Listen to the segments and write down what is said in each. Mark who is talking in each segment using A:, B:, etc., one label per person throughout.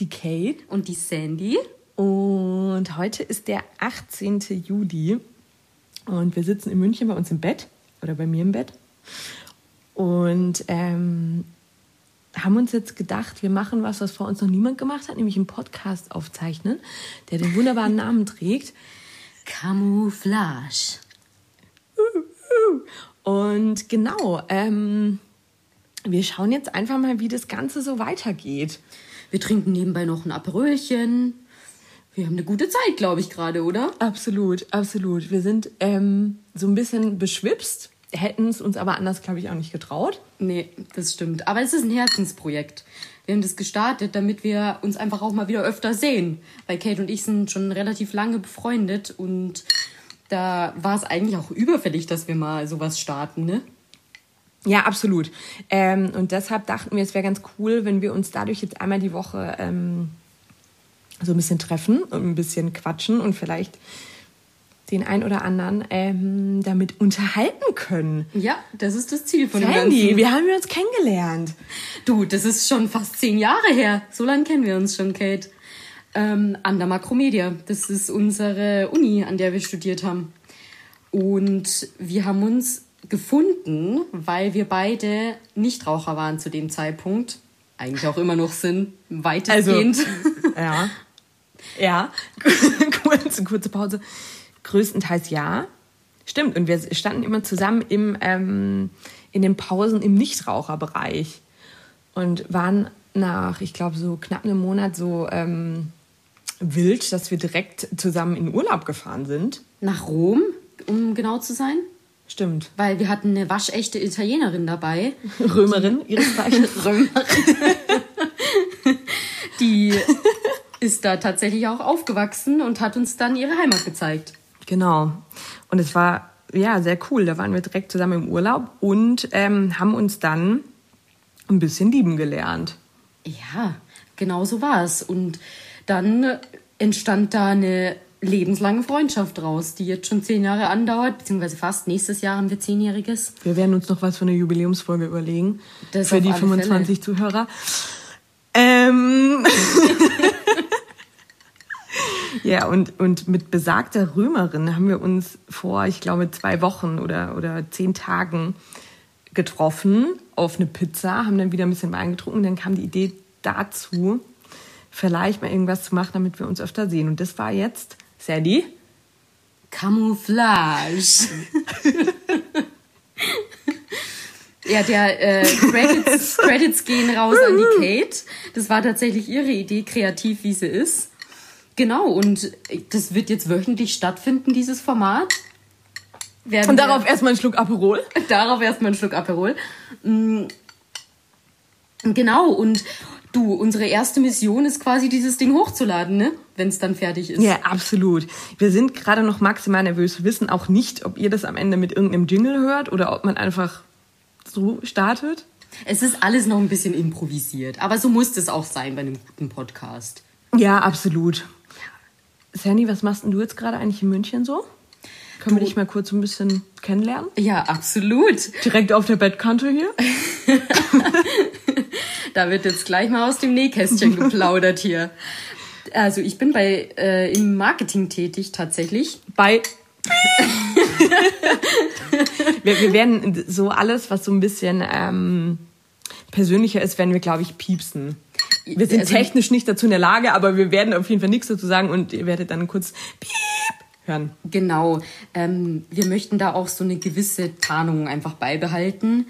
A: die Kate.
B: Und die Sandy.
A: Und heute ist der 18. Juli. Und wir sitzen in München bei uns im Bett. Oder bei mir im Bett. Und ähm, haben uns jetzt gedacht, wir machen was, was vor uns noch niemand gemacht hat, nämlich einen Podcast aufzeichnen, der den wunderbaren Namen trägt.
B: Camouflage.
A: Und genau, ähm, wir schauen jetzt einfach mal, wie das Ganze so weitergeht.
B: Wir trinken nebenbei noch ein Aperölchen. Wir haben eine gute Zeit, glaube ich, gerade, oder?
A: Absolut, absolut. Wir sind ähm, so ein bisschen beschwipst, hätten es uns aber anders, glaube ich, auch nicht getraut.
B: Nee, das stimmt. Aber es ist ein Herzensprojekt. Wir haben das gestartet, damit wir uns einfach auch mal wieder öfter sehen. Weil Kate und ich sind schon relativ lange befreundet und da war es eigentlich auch überfällig, dass wir mal sowas starten, ne?
A: Ja, absolut. Ähm, und deshalb dachten wir, es wäre ganz cool, wenn wir uns dadurch jetzt einmal die Woche ähm, so ein bisschen treffen und ein bisschen quatschen und vielleicht den ein oder anderen ähm, damit unterhalten können.
B: Ja, das ist das Ziel von
A: dem Ganzen. wie haben wir uns kennengelernt?
B: Du, das ist schon fast zehn Jahre her. So lange kennen wir uns schon, Kate. Ähm, an der Makromedia. Das ist unsere Uni, an der wir studiert haben. Und wir haben uns gefunden, weil wir beide Nichtraucher waren zu dem Zeitpunkt. Eigentlich auch immer noch sind, weitestgehend.
A: Also, ja. Ja, kurze, kurze Pause. Größtenteils ja. Stimmt, und wir standen immer zusammen im, ähm, in den Pausen im Nichtraucherbereich und waren nach, ich glaube, so knapp einem Monat so ähm, wild, dass wir direkt zusammen in Urlaub gefahren sind.
B: Nach Rom, um genau zu sein?
A: Stimmt.
B: Weil wir hatten eine waschechte Italienerin dabei.
A: Römerin, ihres Zeichens. Römerin.
B: die ist da tatsächlich auch aufgewachsen und hat uns dann ihre Heimat gezeigt.
A: Genau. Und es war ja sehr cool. Da waren wir direkt zusammen im Urlaub und ähm, haben uns dann ein bisschen lieben gelernt.
B: Ja, genau so war es. Und dann entstand da eine lebenslange Freundschaft draus, die jetzt schon zehn Jahre andauert, beziehungsweise fast. Nächstes Jahr haben wir zehnjähriges.
A: Wir werden uns noch was für eine Jubiläumsfolge überlegen. Das für die 25 Fälle. Zuhörer. Ähm. ja, und, und mit besagter Römerin haben wir uns vor, ich glaube, zwei Wochen oder, oder zehn Tagen getroffen auf eine Pizza, haben dann wieder ein bisschen Wein getrunken. Dann kam die Idee dazu, vielleicht mal irgendwas zu machen, damit wir uns öfter sehen. Und das war jetzt Sadie?
B: Camouflage. ja, der äh, Credits, Credits gehen raus an die Kate. Das war tatsächlich ihre Idee, kreativ wie sie ist. Genau, und das wird jetzt wöchentlich stattfinden, dieses Format.
A: Werden und darauf erstmal einen Schluck Aperol.
B: Darauf erstmal einen Schluck Aperol. Mm. Genau, und Du, unsere erste Mission ist quasi dieses Ding hochzuladen, ne? Wenn es dann fertig ist.
A: Ja, absolut. Wir sind gerade noch maximal nervös. Wir wissen auch nicht, ob ihr das am Ende mit irgendeinem Jingle hört oder ob man einfach so startet.
B: Es ist alles noch ein bisschen improvisiert, aber so muss es auch sein bei einem guten Podcast.
A: Ja, absolut. Sandy, was machst denn du jetzt gerade eigentlich in München so? Können du, wir dich mal kurz ein bisschen kennenlernen?
B: Ja, absolut.
A: Direkt auf der Bettkante hier?
B: Da wird jetzt gleich mal aus dem Nähkästchen geplaudert hier. Also ich bin bei äh, im Marketing tätig tatsächlich.
A: Bei wir, wir werden so alles, was so ein bisschen ähm, persönlicher ist, werden wir, glaube ich, piepsen. Wir sind also, technisch nicht dazu in der Lage, aber wir werden auf jeden Fall nichts dazu sagen und ihr werdet dann kurz piep hören.
B: Genau. Ähm, wir möchten da auch so eine gewisse Tarnung einfach beibehalten.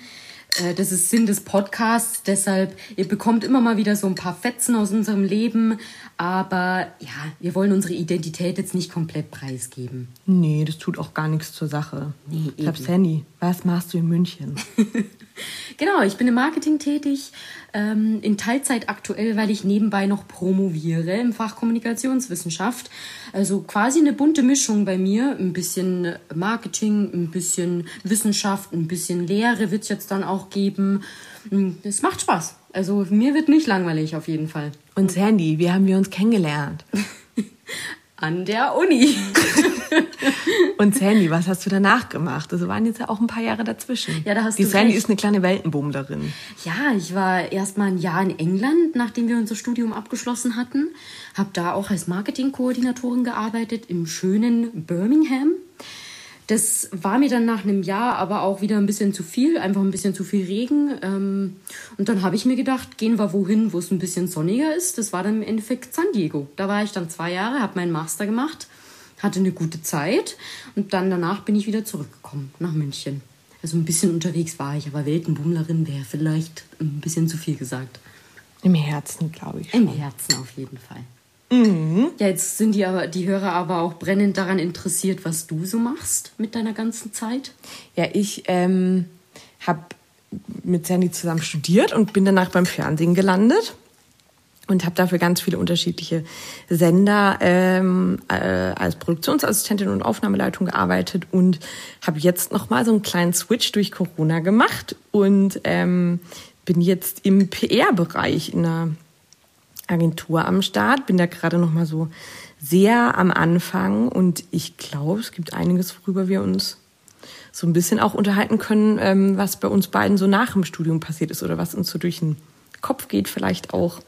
B: Äh, das ist Sinn des Podcasts. Deshalb, ihr bekommt immer mal wieder so ein paar Fetzen aus unserem Leben. Aber ja, wir wollen unsere Identität jetzt nicht komplett preisgeben.
A: Nee, das tut auch gar nichts zur Sache. Nee, ich hab Sandy, was machst du in München?
B: genau, ich bin im Marketing tätig, ähm, in Teilzeit aktuell, weil ich nebenbei noch promoviere im Fach Kommunikationswissenschaft. Also quasi eine bunte Mischung bei mir. Ein bisschen Marketing, ein bisschen Wissenschaft, ein bisschen Lehre wird es jetzt dann auch geben. Hm, es macht Spaß. Also mir wird nicht langweilig auf jeden Fall.
A: Und Sandy, wie haben wir uns kennengelernt?
B: An der Uni.
A: Und Sandy, was hast du danach gemacht? Also waren jetzt ja auch ein paar Jahre dazwischen.
B: Ja, da hast
A: Die
B: du
A: Sandy
B: recht.
A: ist eine kleine Weltenbummlerin.
B: Ja, ich war erst mal ein Jahr in England, nachdem wir unser Studium abgeschlossen hatten. Habe da auch als Marketingkoordinatorin gearbeitet im schönen Birmingham. Das war mir dann nach einem Jahr aber auch wieder ein bisschen zu viel, einfach ein bisschen zu viel Regen. Ähm, Und dann habe ich mir gedacht, gehen wir wohin, wo es ein bisschen sonniger ist. Das war dann im Endeffekt San Diego. Da war ich dann zwei Jahre, habe meinen Master gemacht, hatte eine gute Zeit und dann danach bin ich wieder zurückgekommen nach München. Also ein bisschen unterwegs war ich, aber Weltenbummlerin wäre vielleicht ein bisschen zu viel gesagt.
A: Im Herzen, glaube ich.
B: Im Herzen auf jeden Fall. Ja, jetzt sind die, aber, die Hörer aber auch brennend daran interessiert, was du so machst mit deiner ganzen Zeit.
A: Ja, ich ähm, habe mit Sandy zusammen studiert und bin danach beim Fernsehen gelandet und habe dafür ganz viele unterschiedliche Sender ähm, äh, als Produktionsassistentin und Aufnahmeleitung gearbeitet und habe jetzt noch mal so einen kleinen Switch durch Corona gemacht und ähm, bin jetzt im PR-Bereich in einer Agentur am Start, bin da gerade noch mal so sehr am Anfang und ich glaube, es gibt einiges, worüber wir uns so ein bisschen auch unterhalten können, ähm, was bei uns beiden so nach dem Studium passiert ist oder was uns so durch den Kopf geht, vielleicht auch.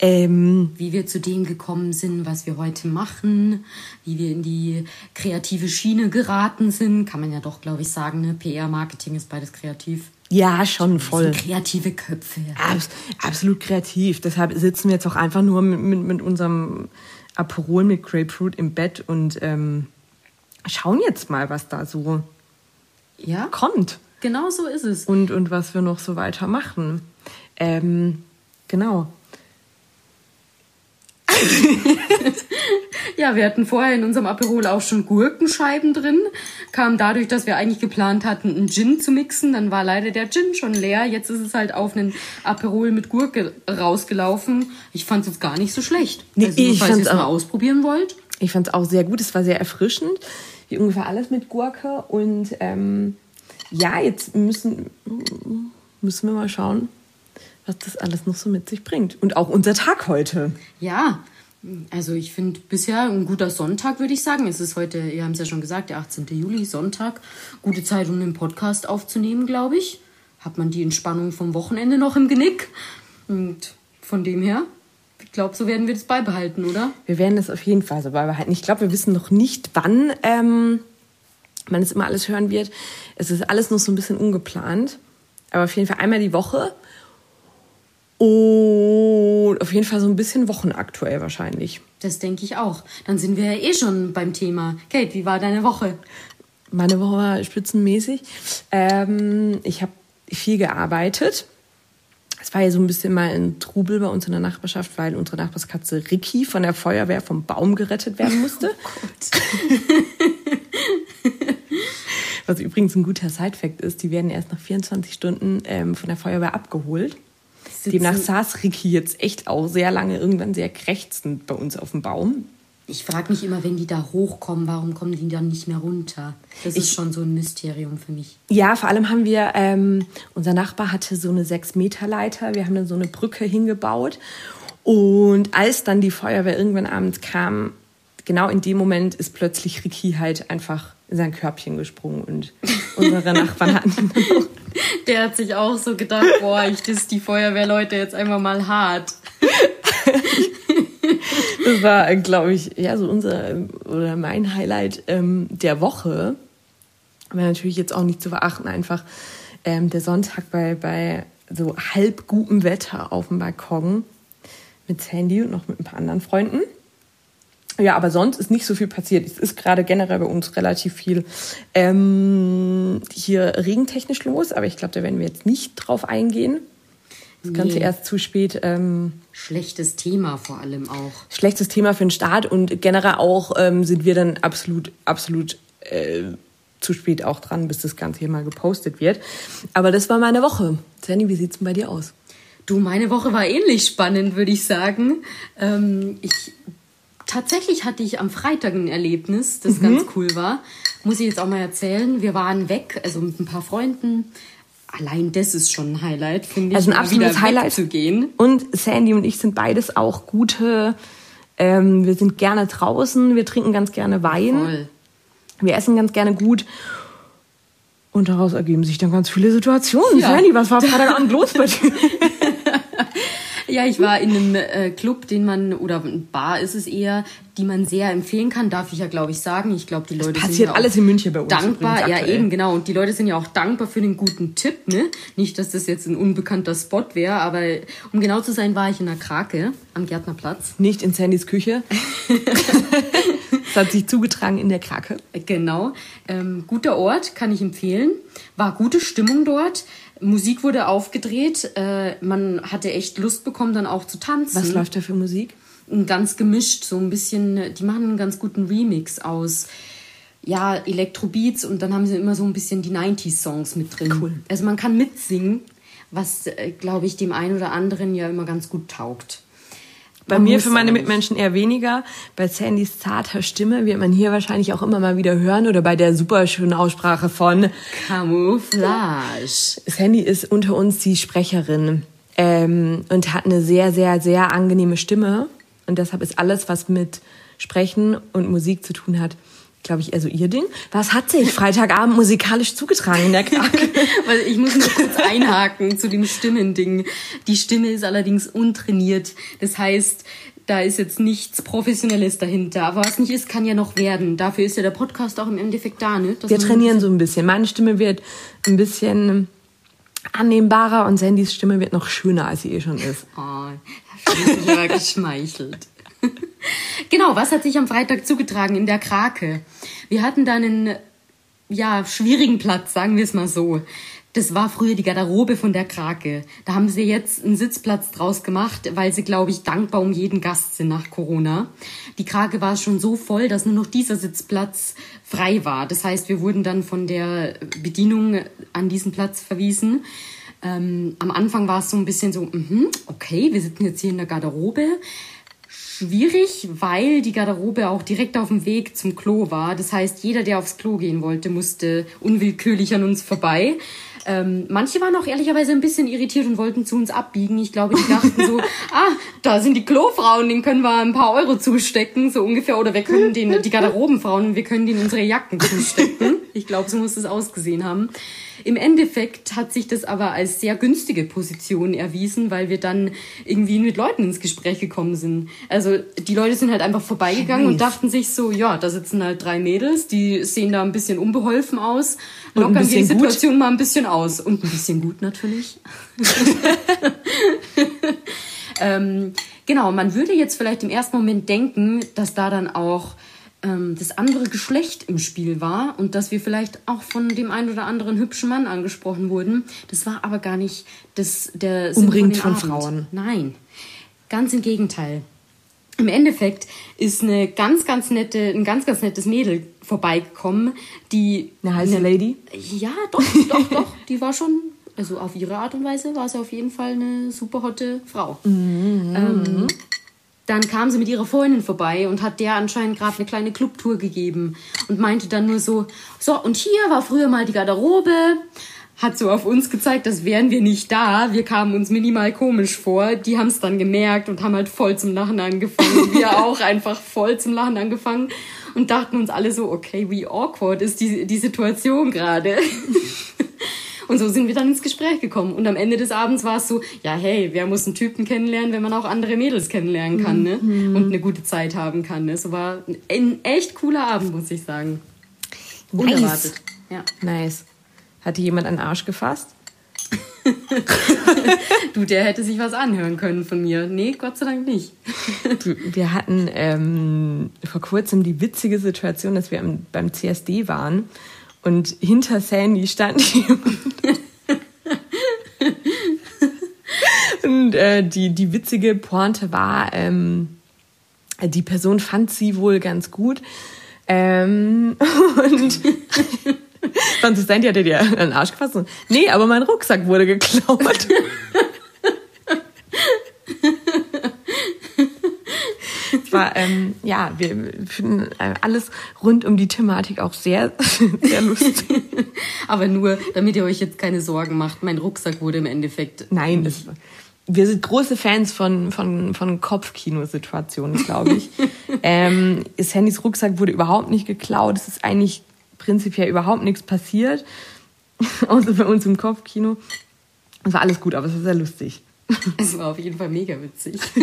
A: Ähm,
B: Wie wir zu dem gekommen sind, was wir heute machen, wie wir in die kreative Schiene geraten sind, kann man ja doch, glaube ich, sagen. Ne? PR, Marketing ist beides kreativ.
A: ja, schon voll.
B: kreative Köpfe.
A: Abs absolut kreativ. Deshalb sitzen wir jetzt auch einfach nur mit, mit, mit unserem Aperol mit Grapefruit im Bett und ähm, schauen jetzt mal, was da so
B: Ja,
A: kommt
B: genau so ist es.
A: und, und was wir noch so weitermachen. Ähm, genau.
B: Ja, wir hatten vorher in unserem Aperol auch schon Gurkenscheiben drin. Kam dadurch, dass wir eigentlich geplant hatten, einen Gin zu mixen. Dann war leider der Gin schon leer. Jetzt ist es halt auf einen Aperol mit Gurke rausgelaufen. Ich fand es jetzt gar nicht so schlecht.
A: Nee,
B: also,
A: ich
B: falls ihr es mal ausprobieren wollt.
A: Ich fand es auch sehr gut. Es war sehr erfrischend. Wie ungefähr alles mit Gurke. Und ähm, ja, jetzt müssen, müssen wir mal schauen, was das alles noch so mit sich bringt. Und auch unser Tag heute.
B: Ja, also ich finde bisher ein guter Sonntag, würde ich sagen. Es ist heute, ihr haben es ja schon gesagt, der 18. Juli, Sonntag. Gute Zeit, um den Podcast aufzunehmen, glaube ich. Hat man die Entspannung vom Wochenende noch im Genick. Und von dem her, ich glaube, so werden wir das beibehalten, oder?
A: Wir werden das auf jeden Fall so beibehalten. Ich glaube, wir wissen noch nicht, wann ähm, man es immer alles hören wird. Es ist alles noch so ein bisschen ungeplant. Aber auf jeden Fall einmal die Woche. Und auf jeden Fall so ein bisschen wochenaktuell wahrscheinlich.
B: Das denke ich auch. Dann sind wir ja eh schon beim Thema. Kate, wie war deine Woche?
A: Meine Woche war spitzenmäßig. Ähm, ich habe viel gearbeitet. Es war ja so ein bisschen mal ein Trubel bei uns in der Nachbarschaft, weil unsere Nachbarskatze Ricky von der Feuerwehr vom Baum gerettet werden musste. Was übrigens ein guter Sidefact ist, die werden erst nach 24 Stunden ähm, von der Feuerwehr abgeholt.
B: Sitzen-
A: Demnach saß Ricky jetzt echt auch sehr lange irgendwann sehr krächzend bei uns auf dem Baum.
B: Ich frage mich immer, wenn die da hochkommen, warum kommen die dann nicht mehr runter? Das ist schon so ein Mysterium für mich.
A: Ja, vor allem haben wir, ähm, unser Nachbar hatte so eine 6-Meter-Leiter, wir haben dann so eine Brücke hingebaut. Und als dann die Feuerwehr irgendwann abends kam, genau in dem Moment ist plötzlich Ricky halt einfach in sein Körbchen gesprungen und unsere Nachbarn hatten ihn dann auch
B: Der hat sich auch so gedacht, boah, ich diss die Feuerwehrleute jetzt einfach mal hart.
A: Das war, glaube ich, ja, so unser oder mein Highlight ähm, der Woche. Aber natürlich jetzt auch nicht zu verachten, einfach ähm, der Sonntag bei, bei so halb gutem Wetter auf dem Balkon mit Sandy und noch mit ein paar anderen Freunden. Ja, aber sonst ist nicht so viel passiert. Es ist gerade generell bei uns relativ viel ähm, hier regentechnisch los, aber ich glaube, da werden wir jetzt nicht drauf eingehen. Das Ganze
B: Nee.
A: erst zu spät. Ähm,
B: Schlechtes Thema vor allem auch.
A: schlechtes Thema für den Start und generell auch ähm, sind wir dann absolut, absolut äh, zu spät auch dran, bis das Ganze hier mal gepostet wird. Aber das war meine Woche. Sandy, wie sieht's denn bei dir aus?
B: Du, meine Woche war ähnlich spannend, würde ich sagen. Ähm, ich tatsächlich hatte ich am Freitag ein Erlebnis, das ganz cool war. Muss ich jetzt auch mal erzählen. Wir waren weg, also mit ein paar Freunden. Allein das ist schon ein Highlight, finde ich.
A: Also ein absolutes Highlight.
B: Zu gehen.
A: Und Sandy und ich sind beides auch gute Ähm, wir sind gerne draußen, wir trinken ganz gerne Wein.
B: Voll.
A: Wir essen ganz gerne gut. Und daraus ergeben sich dann ganz viele Situationen.
B: Ja.
A: Fanny, was war Freitagabend los bei dir?
B: Ja, ich war in einem äh, Club, den man, oder ein Bar ist es eher, die man sehr empfehlen kann, darf ich ja, glaube ich, sagen. Ich glaube, die Leute sind
A: passiert
B: ja
A: alles in München bei uns
B: Dankbar, ja eben, genau. Und die Leute sind ja auch dankbar für den guten Tipp, ne? Nicht, dass das jetzt ein unbekannter Spot wäre, aber um genau zu sein, war ich in der Krake am Gärtnerplatz.
A: Nicht in Sandys Küche. das hat sich zugetragen in der Krake.
B: Genau. Ähm, guter Ort, kann ich empfehlen. War gute Stimmung dort. Musik wurde aufgedreht. Äh, man hatte echt Lust bekommen, dann auch zu tanzen.
A: Was läuft da für Musik?
B: ganz gemischt, so ein bisschen, die machen einen ganz guten Remix aus ja, Elektrobeats und dann haben sie immer so ein bisschen die 90s-Songs mit drin.
A: Cool.
B: Also man kann mitsingen, was, äh, glaube ich, dem einen oder anderen ja immer ganz gut taugt.
A: Bei mir für meine Mitmenschen eher weniger. Bei Sandys zarter Stimme wird man hier wahrscheinlich auch immer mal wieder hören oder bei der super schönen Aussprache von
B: Camouflage.
A: Sandy ist unter uns die Sprecherin ähm, und hat eine sehr, sehr, sehr angenehme Stimme. Und deshalb ist alles, was mit Sprechen und Musik zu tun hat, glaube ich, eher so ihr Ding. Was hat sich Freitagabend musikalisch zugetragen in der Krake?
B: Weil ich muss nur kurz einhaken zu dem Stimmending. Die Stimme ist allerdings untrainiert. Das heißt, da ist jetzt nichts Professionelles dahinter. Aber was nicht ist, kann ja noch werden. Dafür ist ja der Podcast auch im Endeffekt da, ne? Dass
A: Wir trainieren so ein bisschen. Meine Stimme wird ein bisschen annehmbarer und Sandys Stimme wird noch schöner, als sie eh schon ist.
B: Oh, da fühle ich mich aber geschmeichelt. Genau, was hat sich am Freitag zugetragen in der Krake? Wir hatten da einen, ja, schwierigen Platz, sagen wir es mal so. Das war früher die Garderobe von der Krake. Da haben sie jetzt einen Sitzplatz draus gemacht, weil sie, glaube ich, dankbar um jeden Gast sind nach Corona. Die Krake war schon so voll, dass nur noch dieser Sitzplatz frei war. Das heißt, wir wurden dann von der Bedienung an diesen Platz verwiesen. Ähm, am Anfang war es so ein bisschen so, mhm, okay, wir sitzen jetzt hier in der Garderobe. Schwierig, weil die Garderobe auch direkt auf dem Weg zum Klo war. Das heißt, jeder, der aufs Klo gehen wollte, musste unwillkürlich an uns vorbei. Ähm, manche waren auch ehrlicherweise ein bisschen irritiert und wollten zu uns abbiegen. Ich glaube, die dachten so, ah, da sind die Klofrauen, denen können wir ein paar Euro zustecken, so ungefähr. Oder wir können den, die Garderobenfrauen, wir können denen unsere Jacken zustecken. Ich glaube, so muss es ausgesehen haben. Im Endeffekt hat sich das aber als sehr günstige Position erwiesen, weil wir dann irgendwie mit Leuten ins Gespräch gekommen sind. Also die Leute sind halt einfach vorbeigegangen und dachten sich so, ja, da sitzen halt drei Mädels, die sehen da ein bisschen unbeholfen aus, lockern die
A: bisschen gut.
B: Situation mal ein bisschen aus. Und ein bisschen gut natürlich. ähm, genau, man würde jetzt vielleicht im ersten Moment denken, dass da dann auch ähm, das andere Geschlecht im Spiel war und dass wir vielleicht auch von dem einen oder anderen hübschen Mann angesprochen wurden. Das war aber gar nicht das, der Sinn
A: Umringt
B: dem
A: von
B: Abend.
A: Frauen.
B: Nein, ganz im Gegenteil. Im Endeffekt ist eine ganz, ganz nette, ein ganz, ganz nettes Mädel vorbeigekommen, die
A: Eine heiße Lady?
B: ja, doch, doch, doch. Die war schon, also auf ihre Art und Weise war sie auf jeden Fall eine super hotte Frau. Ähm, dann kam sie mit ihrer Freundin vorbei und hat der anscheinend gerade eine kleine Clubtour gegeben und meinte dann nur so, so, und hier war früher mal die Garderobe. Hat so auf uns gezeigt, als wären wir nicht da. Wir kamen uns minimal komisch vor. Die haben es dann gemerkt und haben halt voll zum Lachen angefangen. Wir auch einfach voll zum Lachen angefangen und dachten uns alle so, okay, wie awkward ist die, die Situation gerade. Und so sind wir dann ins Gespräch gekommen. Und am Ende des Abends war es so, ja, hey, wer muss einen Typen kennenlernen, wenn man auch andere Mädels kennenlernen kann, ne? Und eine gute Zeit haben kann. Ne? Es war ein echt cooler Abend, muss ich sagen.
A: Nice.
B: Unerwartet. Ja.
A: Nice. Hatte jemand einen Arsch gefasst?
B: Du, der hätte sich was anhören können von mir. Nee, Gott sei Dank nicht.
A: Wir hatten ähm, vor kurzem die witzige Situation, dass wir am, beim CSD waren und hinter Sandy stand jemand. und äh, die, die witzige Pointe war, ähm, die Person fand sie wohl ganz gut. Ähm, und dann zu Sandy hatte dir einen Arsch gefasst. Und, nee, aber mein Rucksack wurde geklaut. Es war, ähm, ja, wir finden äh, alles rund um die Thematik auch sehr, sehr lustig.
B: Aber nur, damit ihr euch jetzt keine Sorgen macht, mein Rucksack wurde im Endeffekt.
A: Nein, es, wir sind große Fans von, von, von Kopfkinosituationen, glaube ich. ähm, Sandys Rucksack wurde überhaupt nicht geklaut. Es ist eigentlich prinzipiell überhaupt nichts passiert. Außer bei uns im Kopfkino. Es war alles gut, aber es war sehr lustig.
B: Es war auf jeden Fall mega witzig.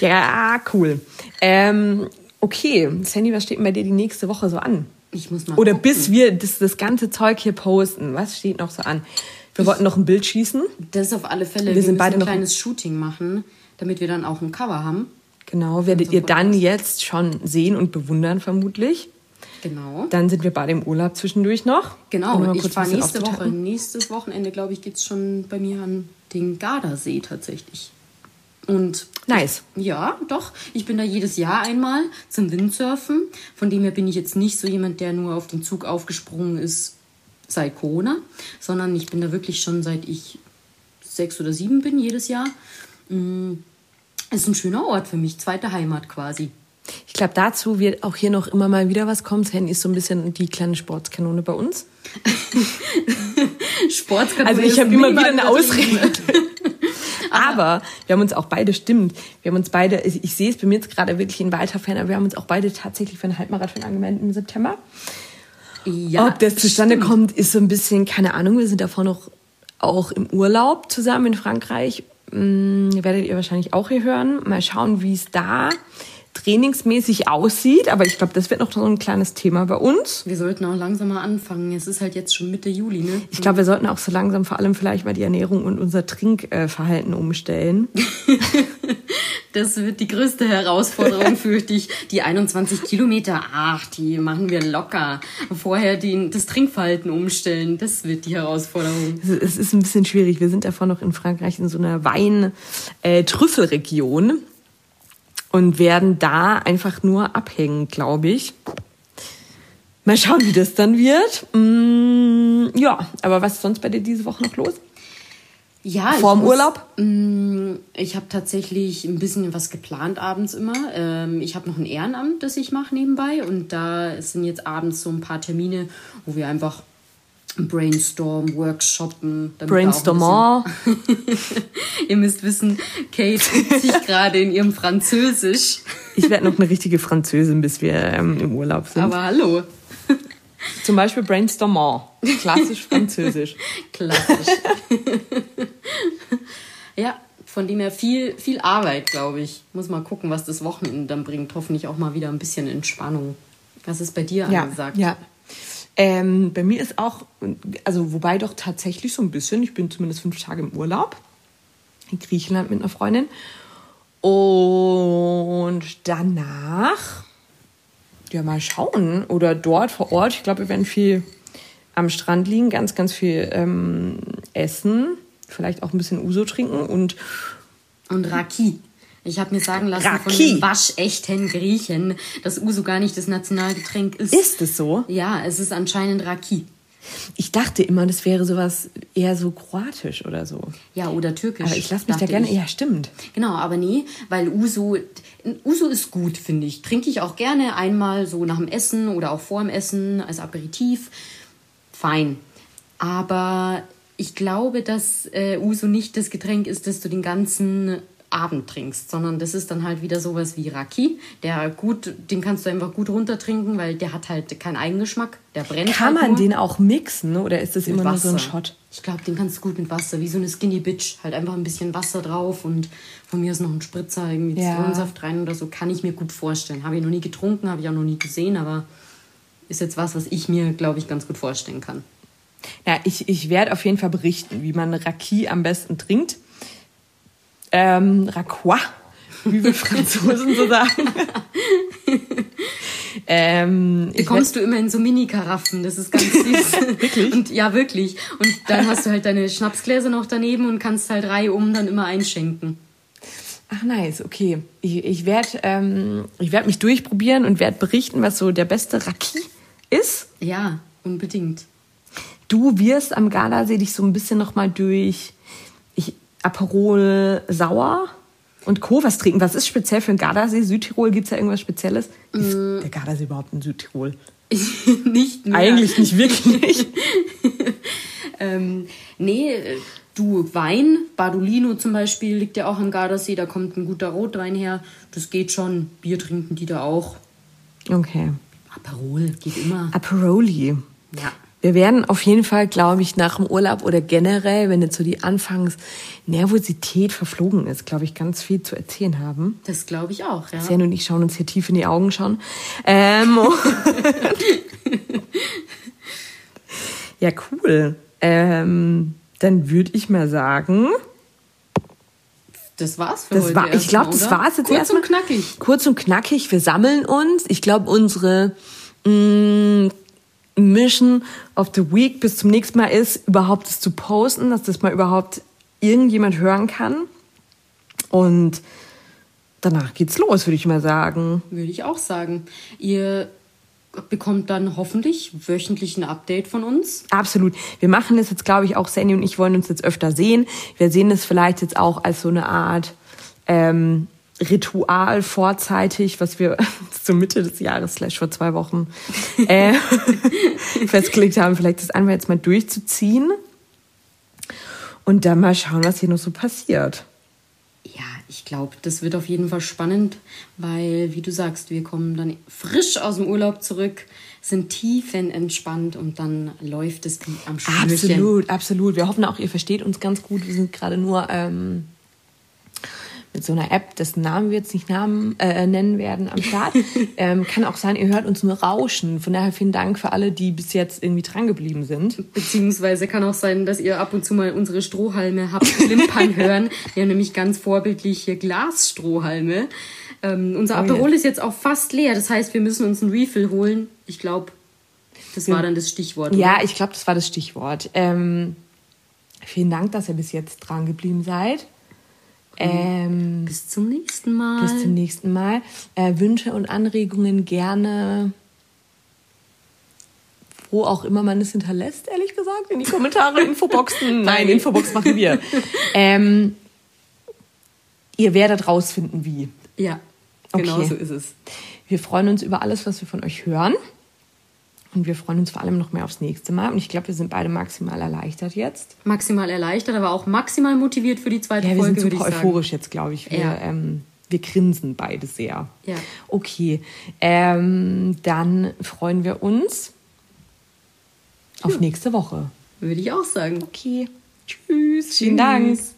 A: ja, cool. Ähm, okay, Sandy, was steht denn bei dir die nächste Woche so an?
B: Ich muss mal.
A: Oder
B: gucken.
A: bis wir das, das ganze Zeug hier posten. Was steht noch so an? Wir wollten noch ein Bild schießen.
B: Das ist auf alle Fälle.
A: Wir
B: Wir,
A: sind beide
B: ein
A: noch-
B: kleines Shooting machen, damit wir dann auch ein Cover haben.
A: Genau, werdet ihr dann jetzt schon sehen und bewundern vermutlich.
B: Genau.
A: Dann sind wir beide im Urlaub zwischendurch noch.
B: Genau, ich fahre nächste Woche. Nächstes Wochenende, glaube ich, geht es schon bei mir an den Gardasee tatsächlich. Und
A: Nice.
B: ja, doch, ich bin da jedes Jahr einmal zum Windsurfen. Von dem her bin ich jetzt nicht so jemand, der nur auf den Zug aufgesprungen ist seit Corona, sondern ich bin da wirklich schon seit ich sechs oder sieben bin jedes Jahr. Mm, Ist ein schöner Ort für mich, zweite Heimat quasi.
A: Ich glaube, dazu wird auch hier noch immer mal wieder was kommen. Sandy ist so ein bisschen die kleine Sportskanone bei uns.
B: Sportskanone
A: Also ich habe immer wieder eine. Ausrede. Aber wir haben uns auch beide, stimmt, wir haben uns beide, ich, ich sehe es bei mir jetzt gerade wirklich in Walter-Fan, aber wir haben uns auch beide tatsächlich für einen Halbmarathon angemeldet im September.
B: Ja,
A: Ob das zustande
B: stimmt.
A: kommt, ist so ein bisschen, keine Ahnung, wir sind davor noch auch im Urlaub zusammen in Frankreich. Hm, werdet ihr wahrscheinlich auch hier hören. Mal schauen, wie es da trainingsmäßig aussieht. Aber ich glaube, das wird noch so ein kleines Thema bei uns.
B: Wir sollten auch langsam mal anfangen. Es ist halt jetzt schon Mitte Juli, ne?
A: Ich glaube, wir sollten auch so langsam vor allem vielleicht mal die Ernährung und unser Trinkverhalten umstellen.
B: Das wird die größte Herausforderung, fürchte ich. Die 21 Kilometer, ach, die machen wir locker. Vorher den, das Trinkverhalten umstellen, das wird die Herausforderung.
A: Es- ist ein bisschen schwierig. Wir sind davor noch in Frankreich in so einer Wein-Trüffelregion und werden da einfach nur abhängen, glaube ich. Mal schauen, wie das dann wird. Mm, ja, aber was ist sonst bei dir diese Woche noch los?
B: Ja,
A: Vorm
B: ich muss-
A: Urlaub?
B: Mm, Ich habe tatsächlich ein bisschen was geplant abends immer. Ähm, Ich habe noch ein Ehrenamt, das ich mache nebenbei. Und da sind jetzt abends so ein paar Termine, wo wir einfach brainstorm, workshoppen. bisschen- Ihr müsst wissen, Kate übt sich gerade in ihrem Französisch.
A: Ich werde noch eine richtige Französin, bis wir ähm, im Urlaub sind.
B: Aber hallo,
A: Zum Beispiel Brainstormant. Klassisch französisch.
B: klassisch. ja, von dem her viel, viel Arbeit, glaube ich. Muss mal gucken, was das Wochenende dann bringt. Hoffentlich auch mal wieder ein bisschen Entspannung. Was ist bei dir
A: Ja,
B: angesagt?
A: ja. Ähm, bei mir ist auch, also wobei doch tatsächlich so ein bisschen, ich bin zumindest fünf Tage im Urlaub in Griechenland mit einer Freundin. Und danach, ja, mal schauen. Oder dort vor Ort, ich glaube, wir werden viel am Strand liegen, ganz, ganz viel ähm, essen, vielleicht auch ein bisschen Uso trinken und
B: Und Raki. Ich habe mir sagen lassen von
A: Raki.
B: den waschechten Griechen, dass Uso gar nicht das Nationalgetränk ist.
A: ist es so?
B: Ja, es ist anscheinend Raki.
A: Ich dachte immer, das wäre sowas eher so kroatisch oder so.
B: Ja, oder türkisch.
A: Aber ich lasse mich da gerne,
B: ich.
A: ja, stimmt.
B: Genau, aber nee, weil Uso, Uso ist gut, finde ich. Trinke ich auch gerne einmal so nach dem Essen oder auch vor dem Essen als Aperitif. Fein. Aber ich glaube, dass äh, Uso nicht das Getränk ist, das du den ganzen Abend trinkst, sondern das ist dann halt wieder sowas wie Raki, der gut, den kannst du einfach gut runtertrinken, weil der hat halt keinen Eigengeschmack, der brennt
A: Kann
B: halt
A: man
B: nur.
A: den auch mixen oder ist das
B: Mit
A: immer nur so ein
B: Wasser.
A: Shot?
B: Ich glaube, den kannst du gut mit Wasser, wie so eine Skinny Bitch. Halt einfach ein bisschen Wasser drauf und von mir ist noch ein Spritzer, irgendwie
A: Ja.
B: Zitronensaft rein oder so. Kann ich mir gut vorstellen. Habe ich noch nie getrunken, habe ich auch noch nie gesehen, aber ist jetzt was, was ich mir, glaube ich, ganz gut vorstellen kann.
A: Ja, ich, ich werde auf jeden Fall berichten, wie man Raki am besten trinkt. Ähm, Racroix, wie wir Franzosen so sagen. ähm,
B: Bekommst du immer in so Mini-Karaffen, das ist ganz süß. wirklich? Und, ja, wirklich. Und dann hast du halt deine Schnapsgläser noch daneben und kannst halt reihum dann immer einschenken.
A: Ach nice, okay. Ich, ich werde ähm, ich werd mich durchprobieren und werde berichten, was so der beste Raki ist.
B: Ja, unbedingt.
A: Du wirst am Gardasee dich so ein bisschen nochmal durch Aperol Sauer und Co. was trinken. Was ist speziell für den Gardasee? Südtirol, gibt es da irgendwas Spezielles? Ist der Gardasee überhaupt in Südtirol?
B: nicht mehr.
A: Eigentlich nicht wirklich.
B: Ähm, nee, Du, Wein, Badolino zum Beispiel, liegt ja auch am Gardasee, da kommt ein guter Rotwein her. Das geht schon. Bier trinken die da auch.
A: Okay.
B: Aperol geht immer.
A: Aperoli.
B: Ja.
A: Wir werden auf jeden Fall, glaube ich, nach dem Urlaub oder generell, wenn jetzt so die Anfangsnervosität verflogen ist, glaube ich, ganz viel zu erzählen haben.
B: Das glaube ich auch, ja.
A: Sen und ich schauen uns hier tief in die Augen schon. Ähm, ja, cool. Ähm, dann würde ich mal sagen,
B: Das war's für
A: das
B: heute.
A: war, ich glaube, das war's jetzt
B: Kurz
A: erstmal.
B: und knackig.
A: Kurz und knackig. Wir sammeln uns. Ich glaube, unsere mh, Mission of the Week bis zum nächsten Mal ist, überhaupt das zu posten, dass das mal überhaupt irgendjemand hören kann. Und danach geht's los, würde ich mal sagen.
B: Würde ich auch sagen. Ihr bekommt dann hoffentlich wöchentlich ein Update von uns.
A: Absolut. Wir machen das jetzt, glaube ich, auch Sandy und ich wollen uns jetzt öfter sehen. Wir sehen das vielleicht jetzt auch als so eine Art ähm, Ritual vorzeitig, was wir zur Mitte des Jahres, slash vor zwei Wochen, äh, festgelegt haben, vielleicht das einfach jetzt mal durchzuziehen. Und dann mal schauen, was hier noch so passiert.
B: Ja, ich glaube, das wird auf jeden Fall spannend, weil, wie du sagst, wir kommen dann frisch aus dem Urlaub zurück, sind tiefenentspannt und dann läuft es wie am Schnürchen.
A: Absolut, absolut. Wir hoffen auch, ihr versteht uns ganz gut. Wir sind gerade nur ähm, mit so einer App, dessen Namen wir jetzt nicht Namen äh, nennen werden, am Start. ähm, kann auch sein, ihr hört uns nur rauschen. Von daher vielen Dank für alle, die bis jetzt irgendwie dran geblieben sind.
B: Beziehungsweise kann auch sein, dass ihr ab und zu mal unsere Strohhalme habt klimpern hören. Wir haben nämlich ganz vorbildlich hier Glasstrohhalme. Ähm, unser
A: Oh
B: Aperol ist jetzt auch fast leer. Das heißt, wir müssen uns einen Refill holen. Ich glaube, das war dann das Stichwort.
A: Ja,
B: oder?
A: ich glaube, das war das Stichwort. Ähm, vielen Dank, dass ihr bis jetzt dran geblieben seid. Ähm,
B: Bis zum nächsten Mal.
A: bis zum nächsten Mal. Äh, Wünsche und Anregungen gerne, wo auch immer man es hinterlässt, ehrlich gesagt, in die Kommentare, Infoboxen. Nein, Infobox machen wir. Ähm, ihr werdet rausfinden, wie.
B: ja, genau
A: Okay.
B: so ist es.
A: Wir freuen uns über alles, was wir von euch hören. Und wir freuen uns vor allem noch mehr aufs nächste Mal. Und ich glaube, wir sind beide maximal erleichtert jetzt.
B: Maximal erleichtert, aber auch maximal motiviert für die zweite
A: Ja, wir
B: Folge,
A: sind super
B: ich sagen.
A: euphorisch jetzt, glaube ich. Wir,
B: Ja.
A: ähm, wir grinsen beide sehr.
B: Ja.
A: Okay, ähm, dann freuen wir uns auf nächste Woche.
B: Würde ich auch sagen.
A: Okay, tschüss. Vielen Dank.
B: Tschüss.